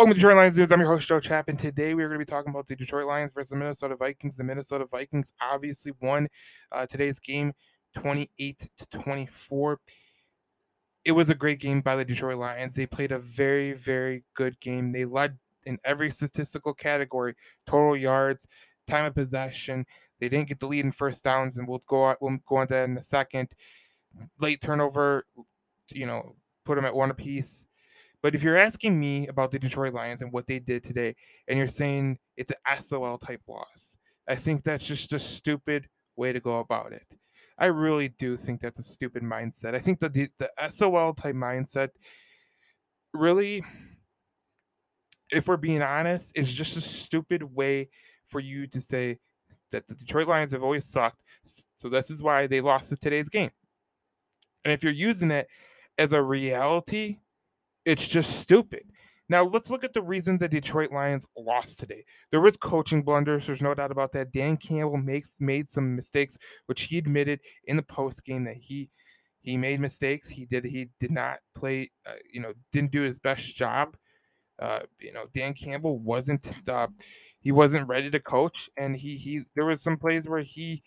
Welcome to Detroit Lions News. I'm your host, Joe Chap, and today we are going to be talking about the Detroit Lions versus the Minnesota Vikings. The Minnesota Vikings obviously won uh, today's game 28 to 24. It was a great game by the Detroit Lions. They played a very, very good game. They led in every statistical category total yards, time of possession. They didn't get the lead in first downs, and we'll go, we'll go on that in a second. Late turnover, you know, put them at one apiece but if you're asking me about the Detroit Lions and what they did today, and you're saying it's an SOL type loss, I think that's just a stupid way to go about it. I really do think that's a stupid mindset. I think that the, the SOL type mindset really, if we're being honest, is just a stupid way for you to say that the Detroit Lions have always sucked. So this is why they lost today's game. And if you're using it as a reality it's just stupid. Now let's look at the reasons that Detroit Lions lost today. There was coaching blunders. There's no doubt about that. Dan Campbell makes made some mistakes, which he admitted in the post game that he he made mistakes. He did he did not play. Uh, you know, didn't do his best job. Uh, you know, Dan Campbell wasn't uh, he wasn't ready to coach, and he he there was some plays where he.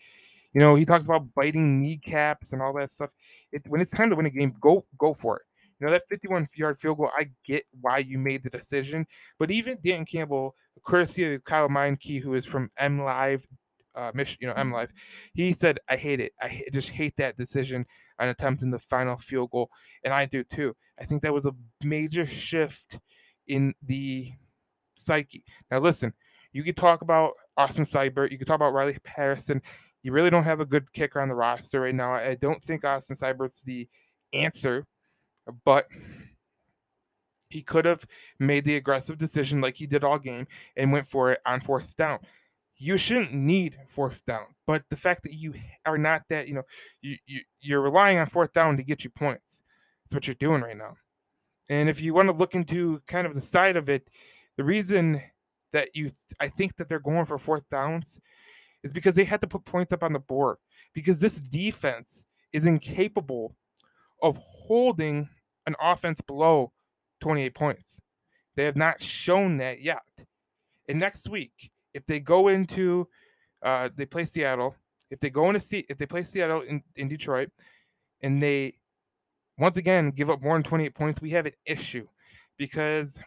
You know, he talks about biting kneecaps and all that stuff. It's when it's time to win a game, go go for it. You know, that 51 yard field goal, I get why you made the decision. But even Dan Campbell, courtesy of Kyle Meinke, who is from M Live, uh, you know, M Live, he said, I hate it. I just hate that decision on attempting the final field goal. And I do too. I think that was a major shift in the psyche. Now, listen, you could talk about Austin Seibert, you could talk about Riley Patterson. You really don't have a good kicker on the roster right now. I don't think Austin Seibert's the answer but he could have made the aggressive decision like he did all game and went for it on fourth down. You shouldn't need fourth down, but the fact that you are not that, you know, you, you you're relying on fourth down to get you points. That's what you're doing right now. And if you want to look into kind of the side of it, the reason that you I think that they're going for fourth downs is because they had to put points up on the board because this defense is incapable of holding an offense below 28 points. They have not shown that yet. And next week, if they go into, uh, they play Seattle. If they go into see, if they play Seattle in, in Detroit, and they once again give up more than 28 points, we have an issue because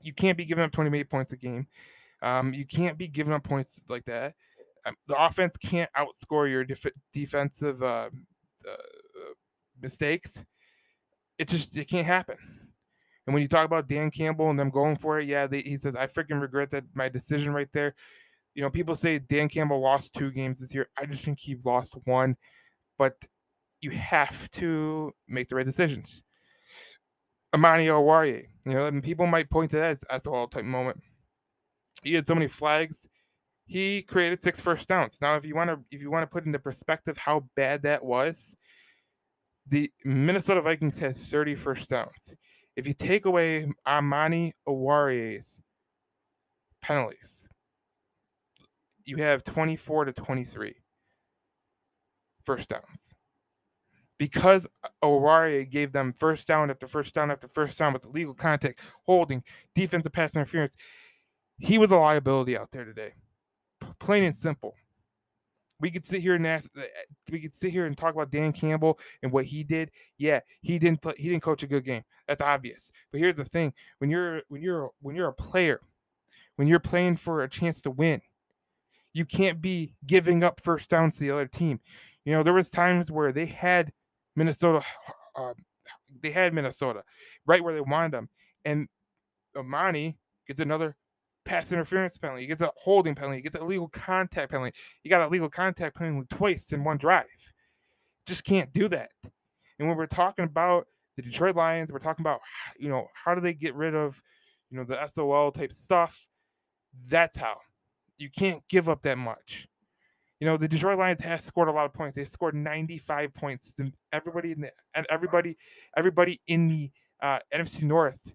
you can't be giving up 28 points a game. Um, you can't be giving up points like that. Um, the offense can't outscore your def- defensive uh, uh, mistakes. It just it can't happen. And when you talk about Dan Campbell and them going for it, yeah, they, he says I freaking regret that my decision right there. You know, people say Dan Campbell lost two games this year. I just think he lost one, but you have to make the right decisions. Amani Oruwariye, you know, and people might point to that as, as a all type moment. He had so many flags. He created six first downs. Now, if you want to, if you want to put into perspective how bad that was, the Minnesota Vikings had 30 first downs. If you take away Amani Oruwariye's penalties, you have 24 to 23 first downs. Because Oruwariye gave them first down after first down after first down with illegal contact, holding, defensive pass interference, he was a liability out there today. Plain and simple we could sit here and ask, uh, we could sit here and talk about Dan Campbell and what he did. Yeah, he didn't play, he didn't coach a good game. That's obvious. But here's the thing: when you're when you're when you're a player, when you're playing for a chance to win, you can't be giving up first downs to the other team. You know, there was times where they had Minnesota, uh, they had Minnesota right where they wanted them, and Amani gets another pass interference penalty. He gets a holding penalty. He gets a legal contact penalty. You got a legal contact penalty twice in one drive. Just can't do that. And when we're talking about the Detroit Lions, we're talking about you know how do they get rid of you know the SOL type stuff. That's how. You can't give up that much. You know the Detroit Lions have scored a lot of points. They scored 95 points. And everybody in the and everybody everybody in the uh, NFC North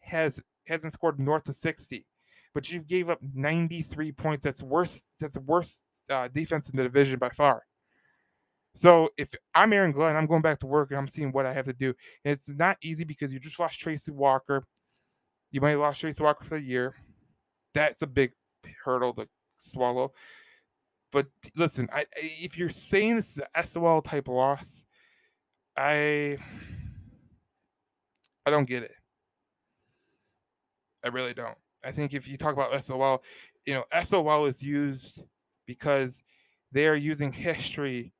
has hasn't scored north of 60 but you gave up 93 points. That's worse. That's the worst uh, defense in the division by far. So if I'm Aaron Glenn, I'm going back to work and I'm seeing what I have to do. And it's not easy because you just lost Tracy Walker. You might have lost Trace Walker for the year. That's a big hurdle to swallow. But listen, I, if you're saying this is a SOL type loss, I I don't get it. I really don't. I think if you talk about SOL, you know, SOL is used because they are using history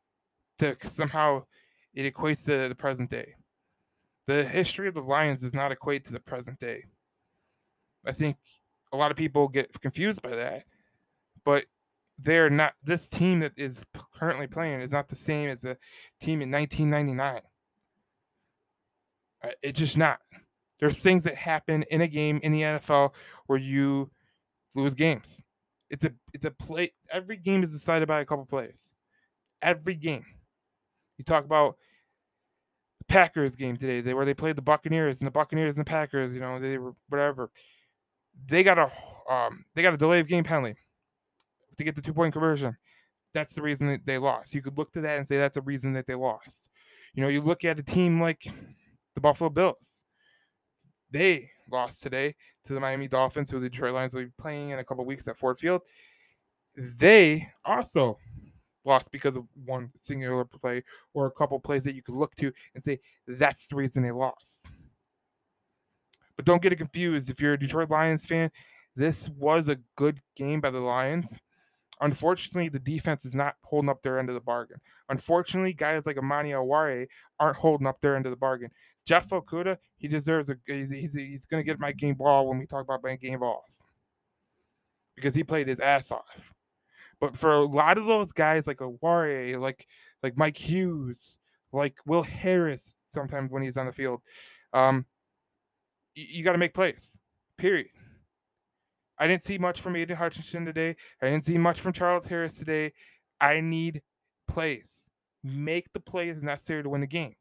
to somehow it equates to the present day. The history of the Lions does not equate to the present day. I think a lot of people get confused by that, but they're not. This team that is currently playing is not the same as the team in 1999. Uh, it's just not. There's things that happen in a game in the NFL where you lose games. It's a it's a play. Every game is decided by a couple plays. Every game. You talk about the Packers game today, they, where they played the Buccaneers and the Buccaneers and the Packers. You know, they were whatever. They got a um, they got a delay of game penalty to get the two point conversion. That's the reason that they lost. You could look to that and say that's the reason that they lost. You know, you look at a team like the Buffalo Bills. They lost today to the Miami Dolphins, who the Detroit Lions will be playing in a couple weeks at Ford Field. They also lost because of one singular play or a couple plays that you could look to and say that's the reason they lost. But don't get it confused. If you're a Detroit Lions fan, this was a good game by the Lions. Unfortunately, the defense is not holding up their end of the bargain. Unfortunately, guys like Amani Oruwariye aren't holding up their end of the bargain. Jeff Okudah, he deserves a he's he's, he's going to get my game ball when we talk about playing game balls because he played his ass off. But for a lot of those guys like Oruwariye, like like Mike Hughes, like Will Harris, sometimes when he's on the field, um, you, you got to make plays. Period. I didn't see much from Aidan Hutchinson today. I didn't see much from Charles Harris today. I need plays. Make the plays necessary to win the game.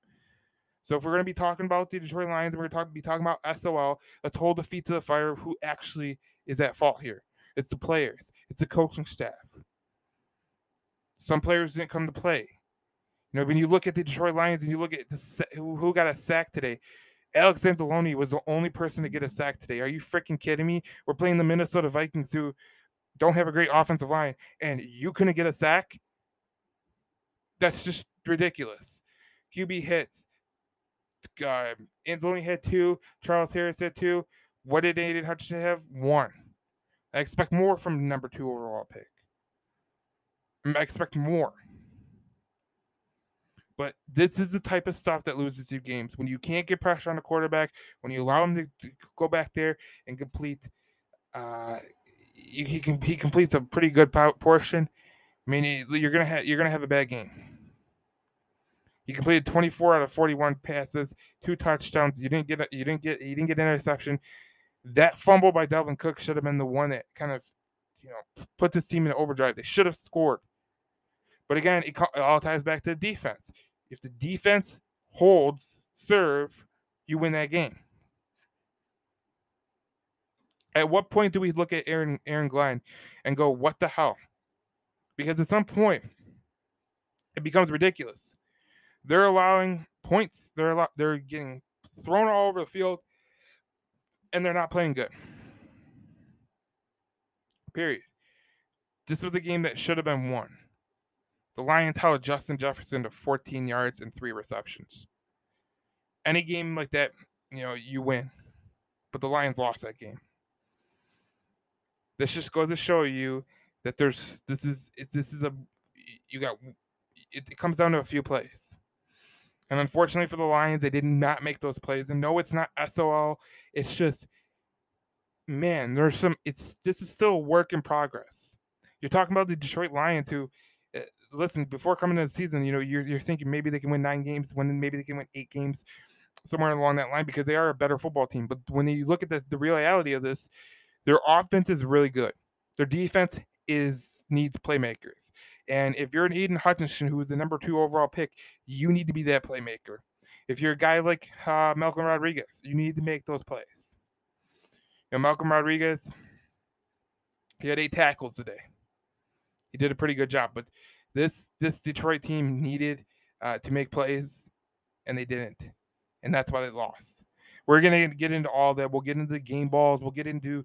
So if we're going to be talking about the Detroit Lions, and we're going to talk, be talking about SOL. Let's hold the feet to the fire of who actually is at fault here. It's the players. It's the coaching staff. Some players didn't come to play. You know, when you look at the Detroit Lions and you look at the, who got a sack today, Alex Anzalone was the only person to get a sack today. Are you freaking kidding me? We're playing the Minnesota Vikings who don't have a great offensive line, and you couldn't get a sack? That's just ridiculous. QB hits. Uh, Anzalone had two. Charles Harris had two. What did Aidan Hutchinson have? One. I expect more from number two overall pick. I expect more. But this is the type of stuff that loses you games. When you can't get pressure on the quarterback, when you allow him to, to go back there and complete, uh, he, he can he completes a pretty good portion. I mean, you're gonna have you're gonna have a bad game. He completed 24 out of 41 passes, two touchdowns. You didn't get a, you didn't get you didn't get an interception. That fumble by Dalvin Cook should have been the one that kind of, you know, put this team in overdrive. They should have scored. But again, it, it all ties back to the defense. If the defense holds serve, you win that game. At what point do we look at Aaron Aaron Glenn and go, "What the hell?" Because at some point, it becomes ridiculous. They're allowing points. They're allow- they're getting thrown all over the field, and they're not playing good. Period. This was a game that should have been won. The Lions held Justin Jefferson to 14 yards and three receptions. Any game like that, you know, you win. But the Lions lost that game. This just goes to show you that there's this is this is a you got it, it comes down to a few plays. And unfortunately for the Lions, they did not make those plays. And no, it's not SOL. It's just man, there's some it's this is still a work in progress. You're talking about the Detroit Lions who eh, listen, before coming to the season, you know, you're, you're thinking maybe they can win nine games, when maybe they can win eight games, somewhere along that line, because they are a better football team. But when you look at the, the reality of this, their offense is really good. Their defense is needs playmakers. And if you're an Aidan Hutchinson, who is the number two overall pick, you need to be that playmaker. If you're a guy like uh, Malcolm Rodriguez, you need to make those plays. You know, Malcolm Rodriguez, he had eight tackles today. He did a pretty good job, but this this Detroit team needed uh, to make plays, and they didn't, and that's why they lost. We're gonna get into all that. We'll get into the game balls. We'll get into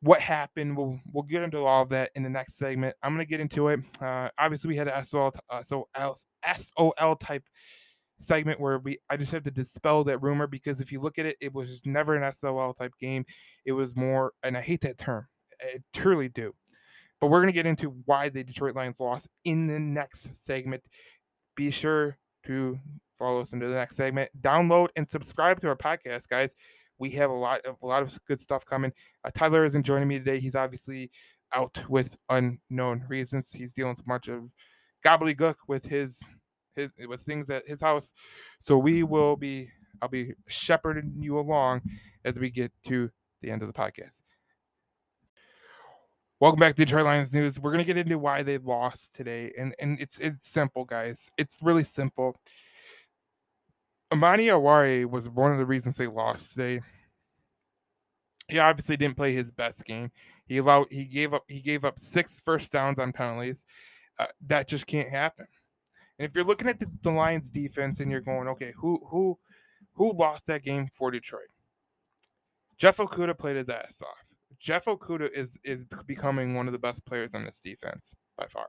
what happened. We'll we'll get into all of that in the next segment. I'm gonna get into it. Uh, obviously, we had a SOL uh, so SOL type segment where we I just have to dispel that rumor because if you look at it, it was just never an SOL type game. It was more, and I hate that term. I truly do. But we're gonna get into why the Detroit Lions lost in the next segment. Be sure to follow us into the next segment. Download and subscribe to our podcast, guys. We have a lot of a lot of good stuff coming. Uh, Tyler isn't joining me today. He's obviously out with unknown reasons. He's dealing with a bunch of gobbledygook with his his with things at his house. So we will be I'll be shepherding you along as we get to the end of the podcast. Welcome back to Detroit Lions News. We're gonna get into why they lost today, and and it's it's simple, guys. It's really simple. Amani Oruwariye was one of the reasons they lost today. He obviously didn't play his best game. He allowed he gave up he gave up six first downs on penalties. Uh, that just can't happen. And if you're looking at the, the Lions defense and you're going, okay, who who who lost that game for Detroit? Jeff Okudah played his ass off. Jeff Okudah is is becoming one of the best players on this defense by far.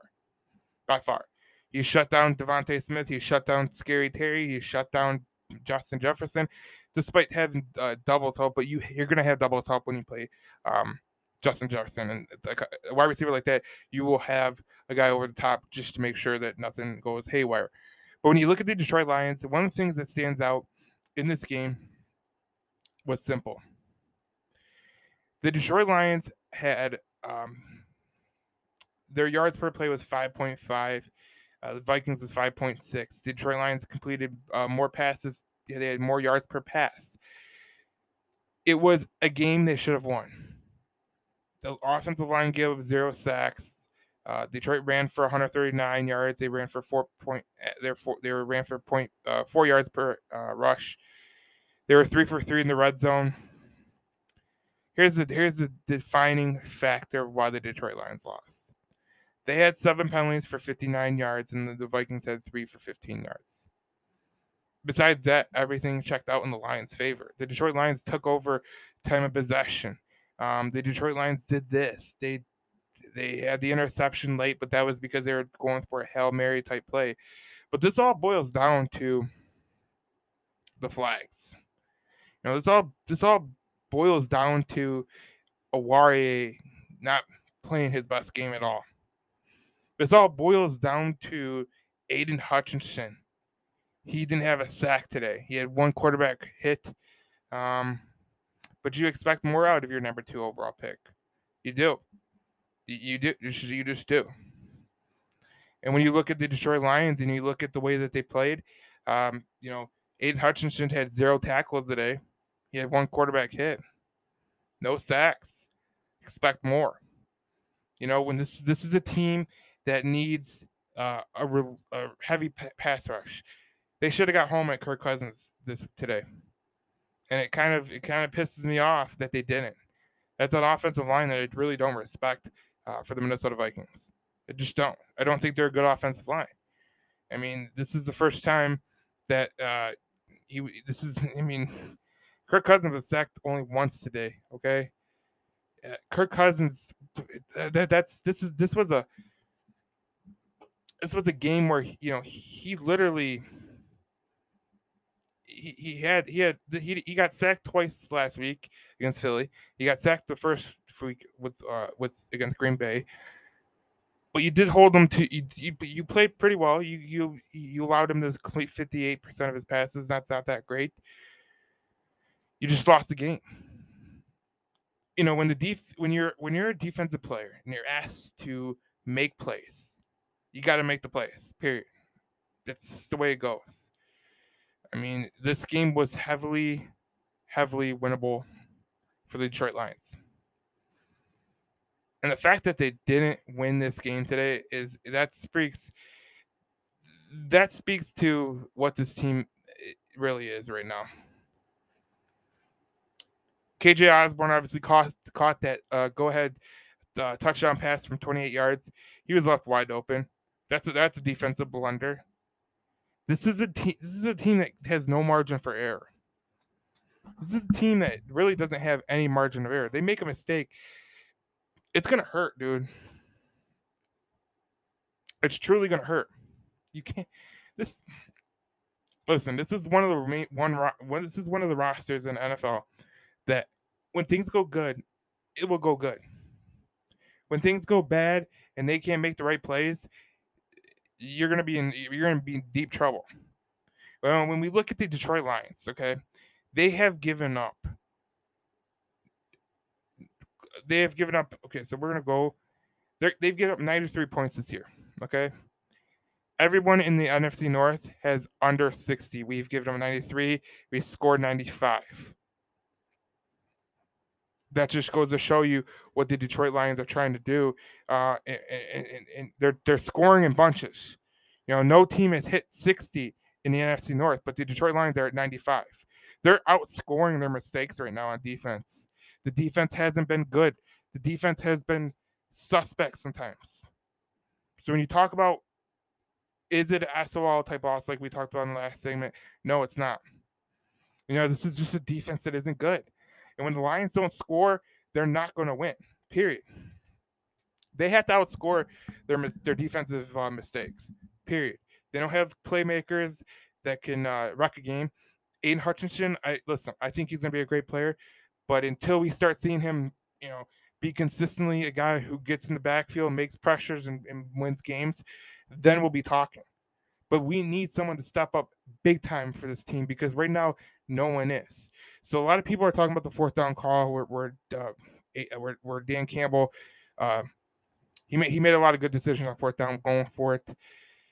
By far. He shut down DeVonta Smith. He shut down Scary Terry. He shut down Justin Jefferson, despite having uh, doubles help. But you you're gonna have doubles help when you play um, Justin Jefferson and like a wide receiver like that. You will have a guy over the top just to make sure that nothing goes haywire. But when you look at the Detroit Lions, one of the things that stands out in this game was simple. The Detroit Lions had um, their yards per play was 5.5. Uh, the Vikings was 5.6. Detroit Lions completed uh, more passes. They had more yards per pass. It was a game they should have won. The offensive line gave up zero sacks. Uh, Detroit ran for 139 yards. They ran for four point. Eh, they four, they were ran for point uh, four yards per uh, rush. They were three for three in the red zone. Here's the here's the defining factor of why the Detroit Lions lost. They had seven penalties for 59 yards, and the, Vikings had three for 15 yards. Besides that, everything checked out in the Lions' favor. The Detroit Lions took over time of possession. Um, the Detroit Lions did this. They they had the interception late, but that was because they were going for a hail mary type play. But this all boils down to the flags. You know, this all this all boils down to Oruwariye not playing his best game at all. This all boils down to Aidan Hutchinson. He didn't have a sack today. He had one quarterback hit. Um, but you expect more out of your number two overall pick. You do. You do. You just do. And when you look at the Detroit Lions and you look at the way that they played, um, you know, Aidan Hutchinson had zero tackles today. He had one quarterback hit. No sacks. Expect more. You know, when this this is a team that needs uh, a, a, heavy p- pass rush. They should have got home at Kirk Cousins this today, and it kind of it kind of pisses me off that they didn't. That's an offensive line that I really don't respect uh, for the Minnesota Vikings. I just don't. I don't think they're a good offensive line. I mean, this is the first time that uh, he. This is. I mean, Kirk Cousins was sacked only once today. Okay, uh, Kirk Cousins. That, that's this is this was a this was a game where you know he literally he, he had he had he, he got sacked twice last week against Philly. He got sacked the first week with uh with against Green Bay. But you did hold him to you, you, you played pretty well. You you you allowed him to complete 58% of his passes. That's not that great. You just lost the game. You know, when the def when you're when you're a defensive player and you're asked to make plays, you got to make the plays. Period. That's the way it goes. I mean, this game was heavily, heavily winnable for the Detroit Lions. And the fact that they didn't win this game today is that speaks that speaks to what this team eh, really is right now. KJ Osborn obviously caught caught that uh, go ahead uh, touchdown pass from 28 yards. He was left wide open. That's a, that's a defensive blunder. This is a team. This is a team that has no margin for error. This is a team that really doesn't have any margin of error. They make a mistake, it's gonna hurt, dude. It's truly gonna hurt. You can't. This. Listen, this is one of the one. One. This is one of the rosters in NFL that when things go good, it will go good. When things go bad and they can't make the right plays, you're gonna be in. You're gonna be in deep trouble. Well, when we look at the Detroit Lions, okay, they have given up. They have given up. Okay, so we're gonna go. They've given up 93 points this year. Okay, everyone in the NFC North has under 60. We've given them 93. We scored 95. That just goes to show you what the Detroit Lions are trying to do. Uh, and, and, and they're they're scoring in bunches. You know, no team has hit 60 in the NFC North, but the Detroit Lions are at 95. They're outscoring their mistakes right now on defense. The defense hasn't been good. The defense has been suspect sometimes. So when you talk about is it an SOL type loss like we talked about in the last segment? No, it's not. You know, this is just a defense that isn't good. And when the Lions don't score, they're not going to win. Period. They have to outscore their their defensive uh, mistakes. Period. They don't have playmakers that can uh, wreck a game. Aidan Hutchinson, I listen. I think he's going to be a great player, but until we start seeing him, you know, be consistently a guy who gets in the backfield, makes pressures, and, and wins games, then we'll be talking. But we need someone to step up big time for this team because right now no one is. So a lot of people are talking about the fourth down call where where uh, where, where, Dan Campbell uh, he made he made a lot of good decisions on fourth down going for it.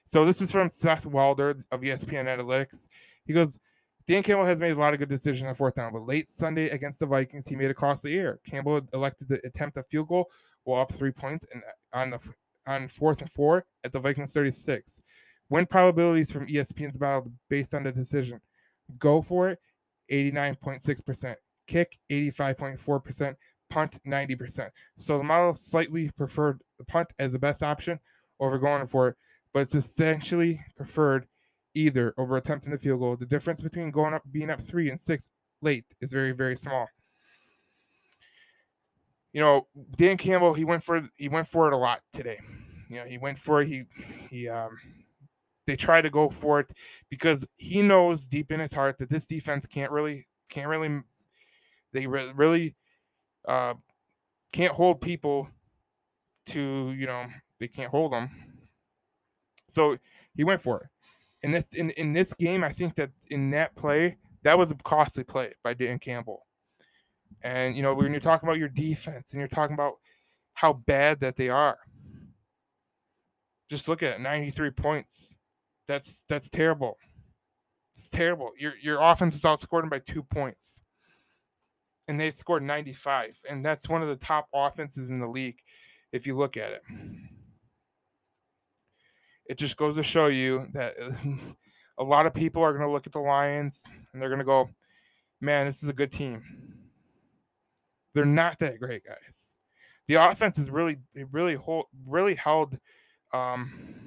So this is from Seth Walder of ESPN Analytics. He goes, Dan Campbell has made a lot of good decisions on fourth down, but late Sunday against the Vikings, he made a costly error. Campbell elected to attempt a field goal while up three points and on the on fourth and four at the Vikings 36. Win probabilities from ESPN's battle based on the decision. Go for it, 89.6%. Kick, 85.4%. Punt, 90%. So the model slightly preferred the punt as the best option over going for it, but it's essentially preferred either over attempting the field goal. The difference between going up, being up three and six late is very, very small. You know, Dan Campbell, he went for he went for it a lot today. You know, he went for it. He he um they try to go for it because he knows deep in his heart that this defense can't really can't really they re- really uh can't hold people to you know they can't hold them so he went for it in this in, in this game, I think that in that play, that was a costly play by Dan Campbell. And you know, when you're talking about your defense and you're talking about how bad that they are, just look at it, 93 points. That's that's terrible. It's terrible. Your your offense is outscored by two points. And they scored 95. And that's one of the top offenses in the league if you look at it it just goes to show you that a lot of people are going to look at the Lions and they're going to go, man, this is a good team. They're not that great, guys. The offense is really, really hold, really held. Um,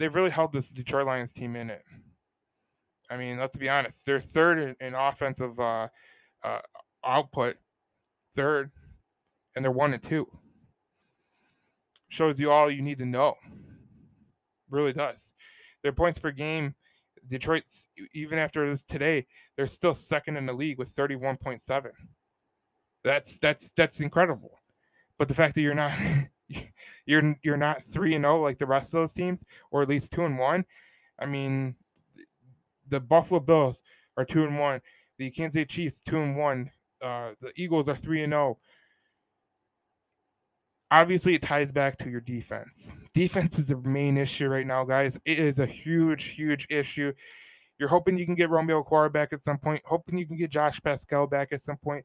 they've really held this Detroit Lions team in it. I mean, let's be honest. They're third in, in offensive uh, uh, output, third, and they're one and two shows you all you need to know. Really does. Their points per game, Detroit's even after this today, they're still second in the league with 31.7. That's that's that's incredible. But the fact that you're not you're you're not 3 and 0 like the rest of those teams or at least 2 and 1, I mean the Buffalo Bills are 2 and 1, the Kansas City Chiefs 2 and 1, uh, the Eagles are 3 and 0 obviously it ties back to your defense. Defense is the main issue right now, guys. It is a huge, huge issue. You're hoping you can get Romeo Okwara back at some point, hoping you can get Josh Paschal back at some point.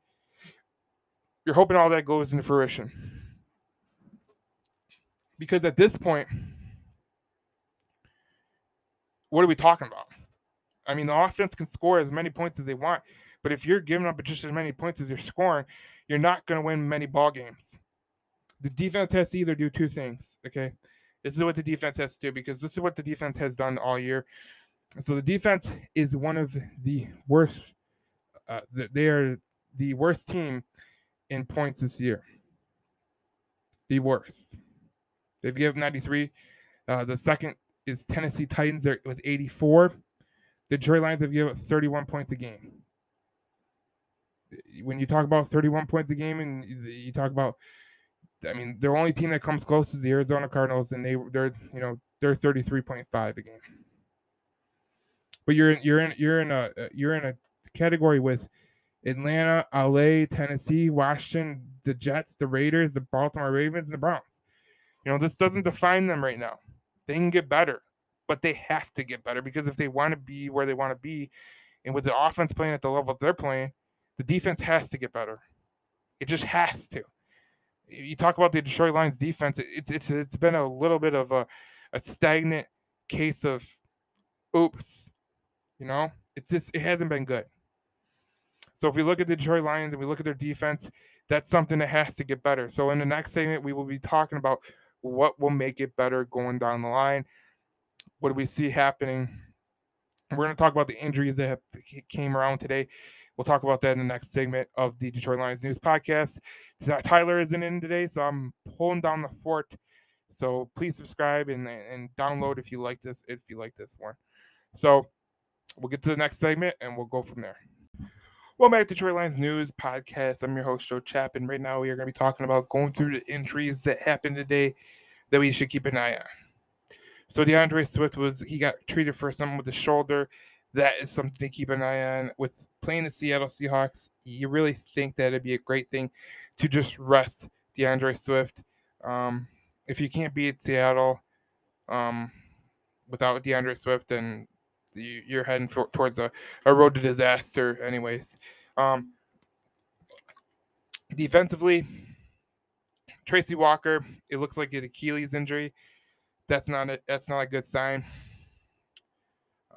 You're hoping all that goes into fruition. Because at this point, what are we talking about? I mean, the offense can score as many points as they want, but if you're giving up just as many points as you're scoring, you're not going to win many ball games the defense has to either do two things. Okay, this is what the defense has to do because this is what the defense has done all year. So the defense is one of the worst uh, they are the worst team in points this year. The worst. They've given 93. Uh, the second is Tennessee Titans. They're with 84. The Detroit Lions have given up 31 points a game. When you talk about 31 points a game, and you talk about, I mean, the only team that comes close is the Arizona Cardinals, and they they're you know they're 33.5 a game. But you're in you're in you're in a you're in a category with Atlanta, LA, Tennessee, Washington, the Jets, the Raiders, the Baltimore Ravens, and the Browns. You know, this doesn't define them right now. They can get better, but they have to get better because if they want to be where they want to be, and with the offense playing at the level they're playing, the defense has to get better. It just has to. You talk about the Detroit Lions defense, it's it's it's been a little bit of a, a stagnant case of oops. You know, it's just it hasn't been good. So if we look at the Detroit Lions and we look at their defense, that's something that has to get better. So in the next segment, we will be talking about what will make it better going down the line. What do we see happening? We're going to talk about the injuries that have, came around today. We'll talk about that in the next segment of the Detroit Lions News podcast. Tyler isn't in today, so I'm pulling down the fort. So please subscribe and, and download if you like this, if you like this one. So we'll get to the next segment and we'll go from there. Welcome back to Detroit Lions News Podcast. I'm your host, Joe Chapin. Right now, we are going to be talking about going through the injuries that happened today that we should keep an eye on. So, D'Andre Swift was, he got treated for something with the shoulder. That is something to keep an eye on. With playing the Seattle Seahawks, you really think that it'd be a great thing to just rest D'Andre Swift. Um, if you can't beat Seattle um, without D'Andre Swift, then you're heading for, towards a, a road to disaster, anyways. Um, defensively, Tracy Walker, it looks like an Achilles injury. That's not a, that's not a good sign.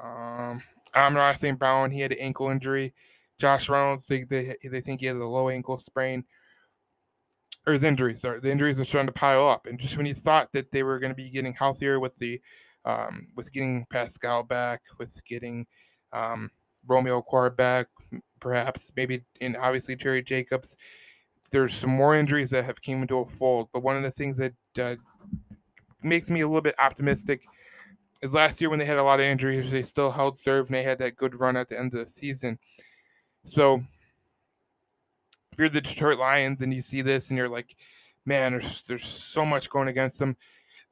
Um, Amon St. Brown, he had an ankle injury. Josh Reynolds, they, they, they think he had a low ankle sprain. Or his injuries, or the injuries are starting to pile up. And just when you thought that they were going to be getting healthier with the um, with getting Paschal back, with getting um, Romeo Okwara back, perhaps maybe, and obviously Jerry Jacobs. There's some more injuries that have came into a fold, but one of the things that uh, makes me a little bit optimistic is last year when they had a lot of injuries, they still held serve and they had that good run at the end of the season. So if you're the Detroit Lions and you see this and you're like, man, there's there's so much going against them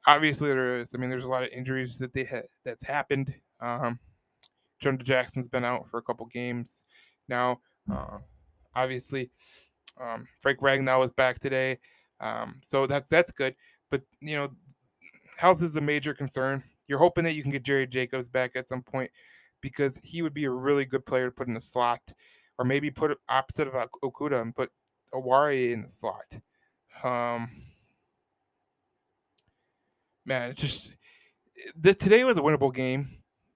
obviously there is. I mean, there's a lot of injuries that they had that's happened. Um, Jonah Jackson's been out for a couple games now. Uh, obviously, um, Frank Ragnow is back today, um, so that's that's good. But you know, health is a major concern. You're hoping that you can get Jerry Jacobs back at some point because he would be a really good player to put in the slot, or maybe put opposite of Okudah and put Oruwariye in the slot. Um, man, it's just the, today was a winnable game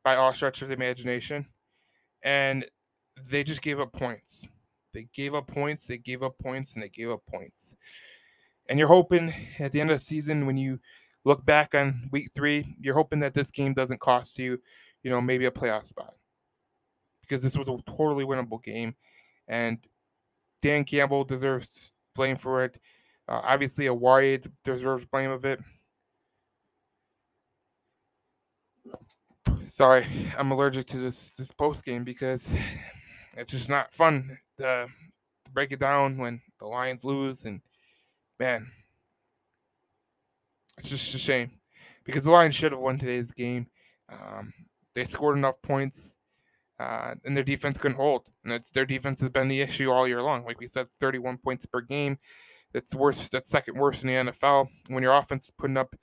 by all stretches of the imagination, and they just gave up points. They gave up points. They gave up points, and they gave up points. And you're hoping at the end of the season, when you look back on week three, you're hoping that this game doesn't cost you, you know, maybe a playoff spot, because this was a totally winnable game, and Dan Campbell deserves blame for it. Uh, obviously, Oruwariye deserves blame of it. Sorry, I'm allergic to this this post game because it's just not fun to, to break it down when the Lions lose and man, it's just a shame because the Lions should have won today's game. Um, they scored enough points, uh, and their defense couldn't hold. And that's their defense has been the issue all year long. Like we said, 31 points per game. That's worse. That's second worst in the NFL. When your offense is putting up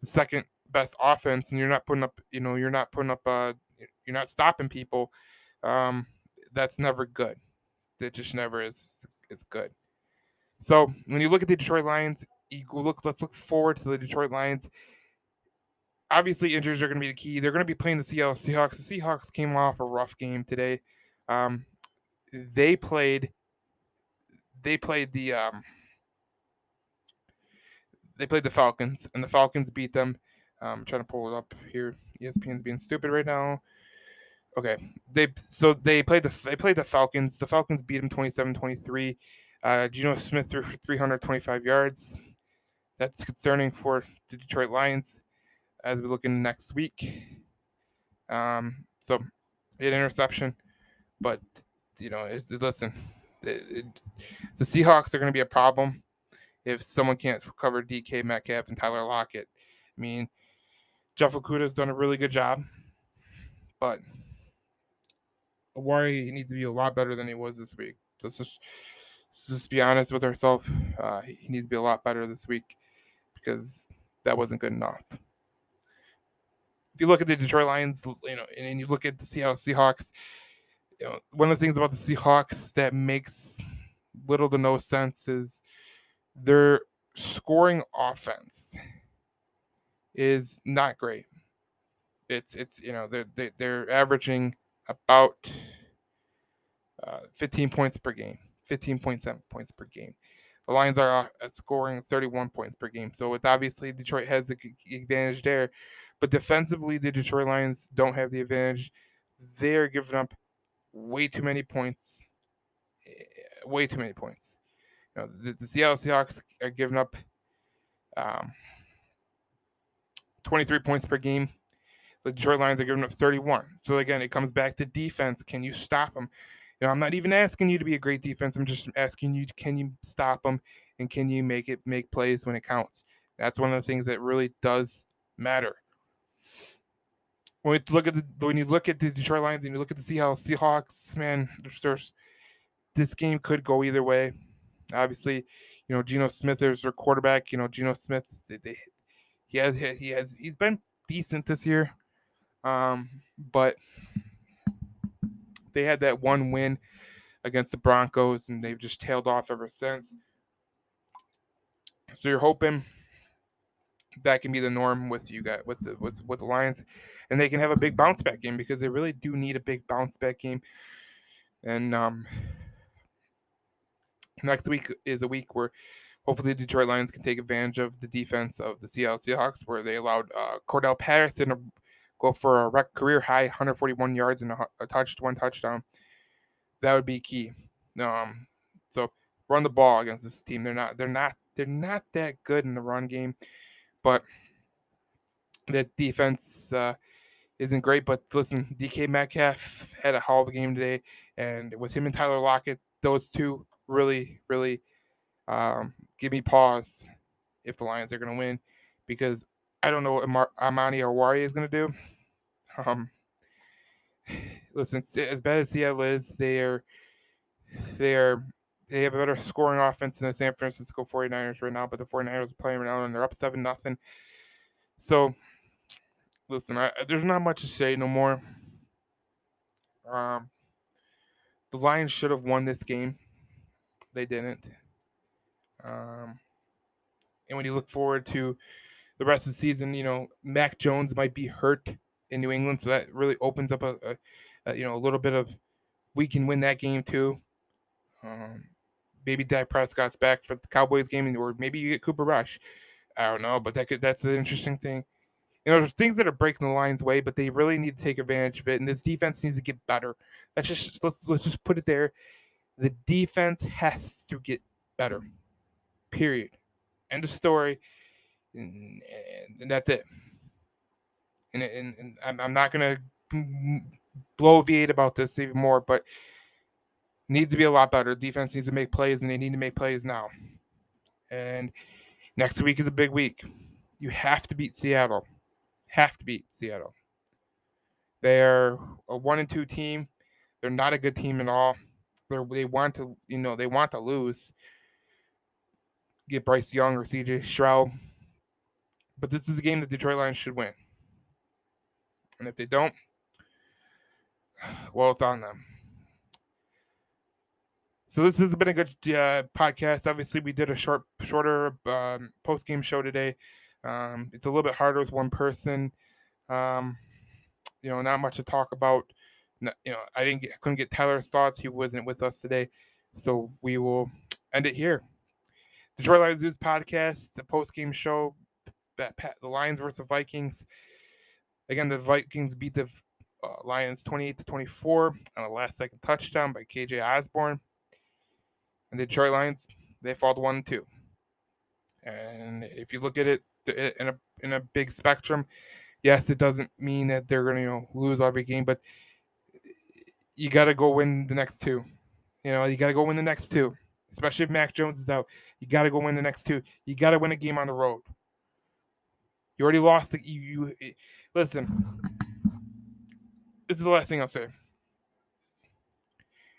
the second best offense and you're not putting up, you know, you're not putting up, uh, you're not stopping people, um, that's never good. That just never is is good. So when you look at the Detroit Lions, you look. Let's look forward to the Detroit Lions. Obviously, injuries are going to be the key. They're going to be playing the Seattle Seahawks. The Seahawks came off a rough game today. Um, they played. They played the. Um, they played the Falcons, and the Falcons beat them. I'm trying to pull it up here. ESPN's being stupid right now. Okay, they so they played the they played the Falcons. The Falcons beat them 27-23. Uh, Geno Smith threw 325 yards. That's concerning for the Detroit Lions as we look in next week. Um, so, an interception, but you know, it, it, listen, it, the Seahawks are going to be a problem if someone can't cover DK Metcalf and Tyler Lockett. I mean, Jeff Okudah has done a really good job, but Awari needs to be a lot better than he was this week. Let's just let's just be honest with ourselves. Uh, he needs to be a lot better this week because that wasn't good enough. If you look at the Detroit Lions, you know, and you look at the Seattle Seahawks, you know, one of the things about the Seahawks that makes little to no sense is their scoring offense is not great. It's it's you know they're they, are they are averaging about uh, 15 points per game, 15.7 points per game. The Lions are uh, scoring 31 points per game, so it's obviously Detroit has the advantage there. But defensively, the Detroit Lions don't have the advantage. They're giving up way too many points, eh, way too many points. You know, the, the Seattle Seahawks are giving up um, 23 points per game. The Detroit Lions are giving up 31. So again, it comes back to defense. Can you stop them? You know, I'm not even asking you to be a great defense. I'm just asking you, can you stop them and can you make it make plays when it counts? That's one of the things that really does matter. When you look at the when you look at the Detroit Lions and you look at the Seahawks, Seahawks, man, there's, there's this game could go either way. Obviously, you know, Geno Smith is their quarterback. You know, Geno Smith, they, they, he has he has he's been decent this year, um, but they had that one win against the Broncos, and they've just tailed off ever since. So you're hoping that can be the norm with you guys with the with with the Lions, and they can have a big bounce back game because they really do need a big bounce back game. And um, next week is a week where hopefully the Detroit Lions can take advantage of the defense of the Seattle Seahawks, where they allowed uh, Cordarrelle Patterson to go for a career high 141 yards and a, a one touchdown. That would be key. Um, so run the ball against this team. They're not. They're not. They're not that good in the run game, but that defense uh, isn't great. But listen, DK Metcalf had a hell of a game today, and with him and Tyler Lockett, those two really, really um, give me pause if the Lions are going to win because I don't know what Amar- Amani Oruwariye is going to do. Um, listen, as bad as Seattle is, they're they're they have a better scoring offense than the San Francisco 49ers right now, but the 49ers are playing right now and they're up 7 nothing. So, listen, I, there's not much to say no more. Um, the Lions should have won this game. They didn't. Um, and when you look forward to the rest of the season, you know, Mac Jones might be hurt in New England, so that really opens up a, a, a you know a little bit of we can win that game too. Um, maybe Dak Prescott's back for the Cowboys game, or maybe you get Cooper Rush. I don't know, but that could, that's the interesting thing. You know, there's things that are breaking the Lions' way, but they really need to take advantage of it. And this defense needs to get better. That's just let's let's just put it there. The defense has to get better. Period. End of story. And, and that's it. And, and, and I'm, I'm not gonna blow bloviate about this even more, but needs to be a lot better. Defense needs to make plays, and they need to make plays now. And next week is a big week. You have to beat Seattle. Have to beat Seattle. They're a one and two team. They're not a good team at all. They're, they want to, you know, they want to lose. Get Bryce Young or CJ Stroud. But this is a game that Detroit Lions should win. And if they don't, well, it's on them. So this has been a good uh, podcast. Obviously, we did a short, shorter um, post game show today. Um, it's a little bit harder with one person. Um, you know, not much to talk about. you know, I didn't get, couldn't get Tyler's thoughts. He wasn't with us today, so we will end it here. Detroit Lions News podcast, the post game show. The Lions versus Vikings. Again, the Vikings beat the uh, Lions 28 to 24 on a last second touchdown by KJ Osborn. And the Detroit Lions, they fall to 1 and 2. And if you look at it in a in a big spectrum, yes, it doesn't mean that they're going to you know lose every game, but you got to go win the next two. You know, you got to go win the next two, especially if Mac Jones is out. You got to go win the next two. You got to win a game on the road. You already lost. The, you, you eh, listen. This is the last thing I'll say.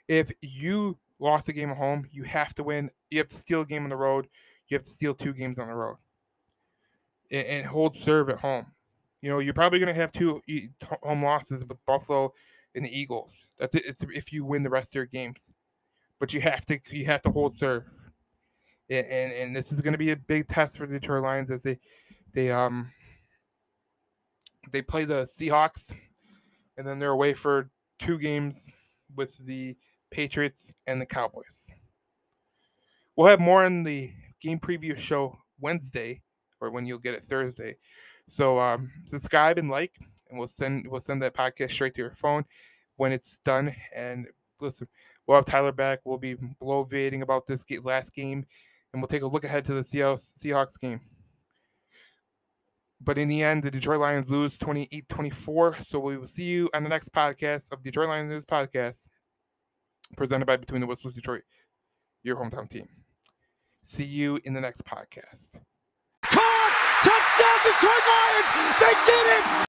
If you lost a game at home, you have to win. You have to steal a game on the road. You have to steal two games on the road, and, and hold serve at home. You know, you're probably going to have two home losses with Buffalo and the Eagles. That's it. It's if you win the rest of your games but you have to you have to hold serve. And, and, and this is going to be a big test for the Detroit Lions as they they um they play the Seahawks and then they're away for two games with the Patriots and the Cowboys. We'll have more in the game preview show Wednesday or when you'll get it Thursday. So um, subscribe and like, and we'll send we'll send that podcast straight to your phone when it's done. And listen, We'll have Tyler back. We'll be bloviating about this last game, and we'll take a look ahead to the Seahawks game. But in the end, the Detroit Lions lose 28 24. So we will see you on the next podcast of Detroit Lions News Podcast, presented by Between the Whistles Detroit, your hometown team. See you in the next podcast. Touchdown, Detroit Lions! They did it!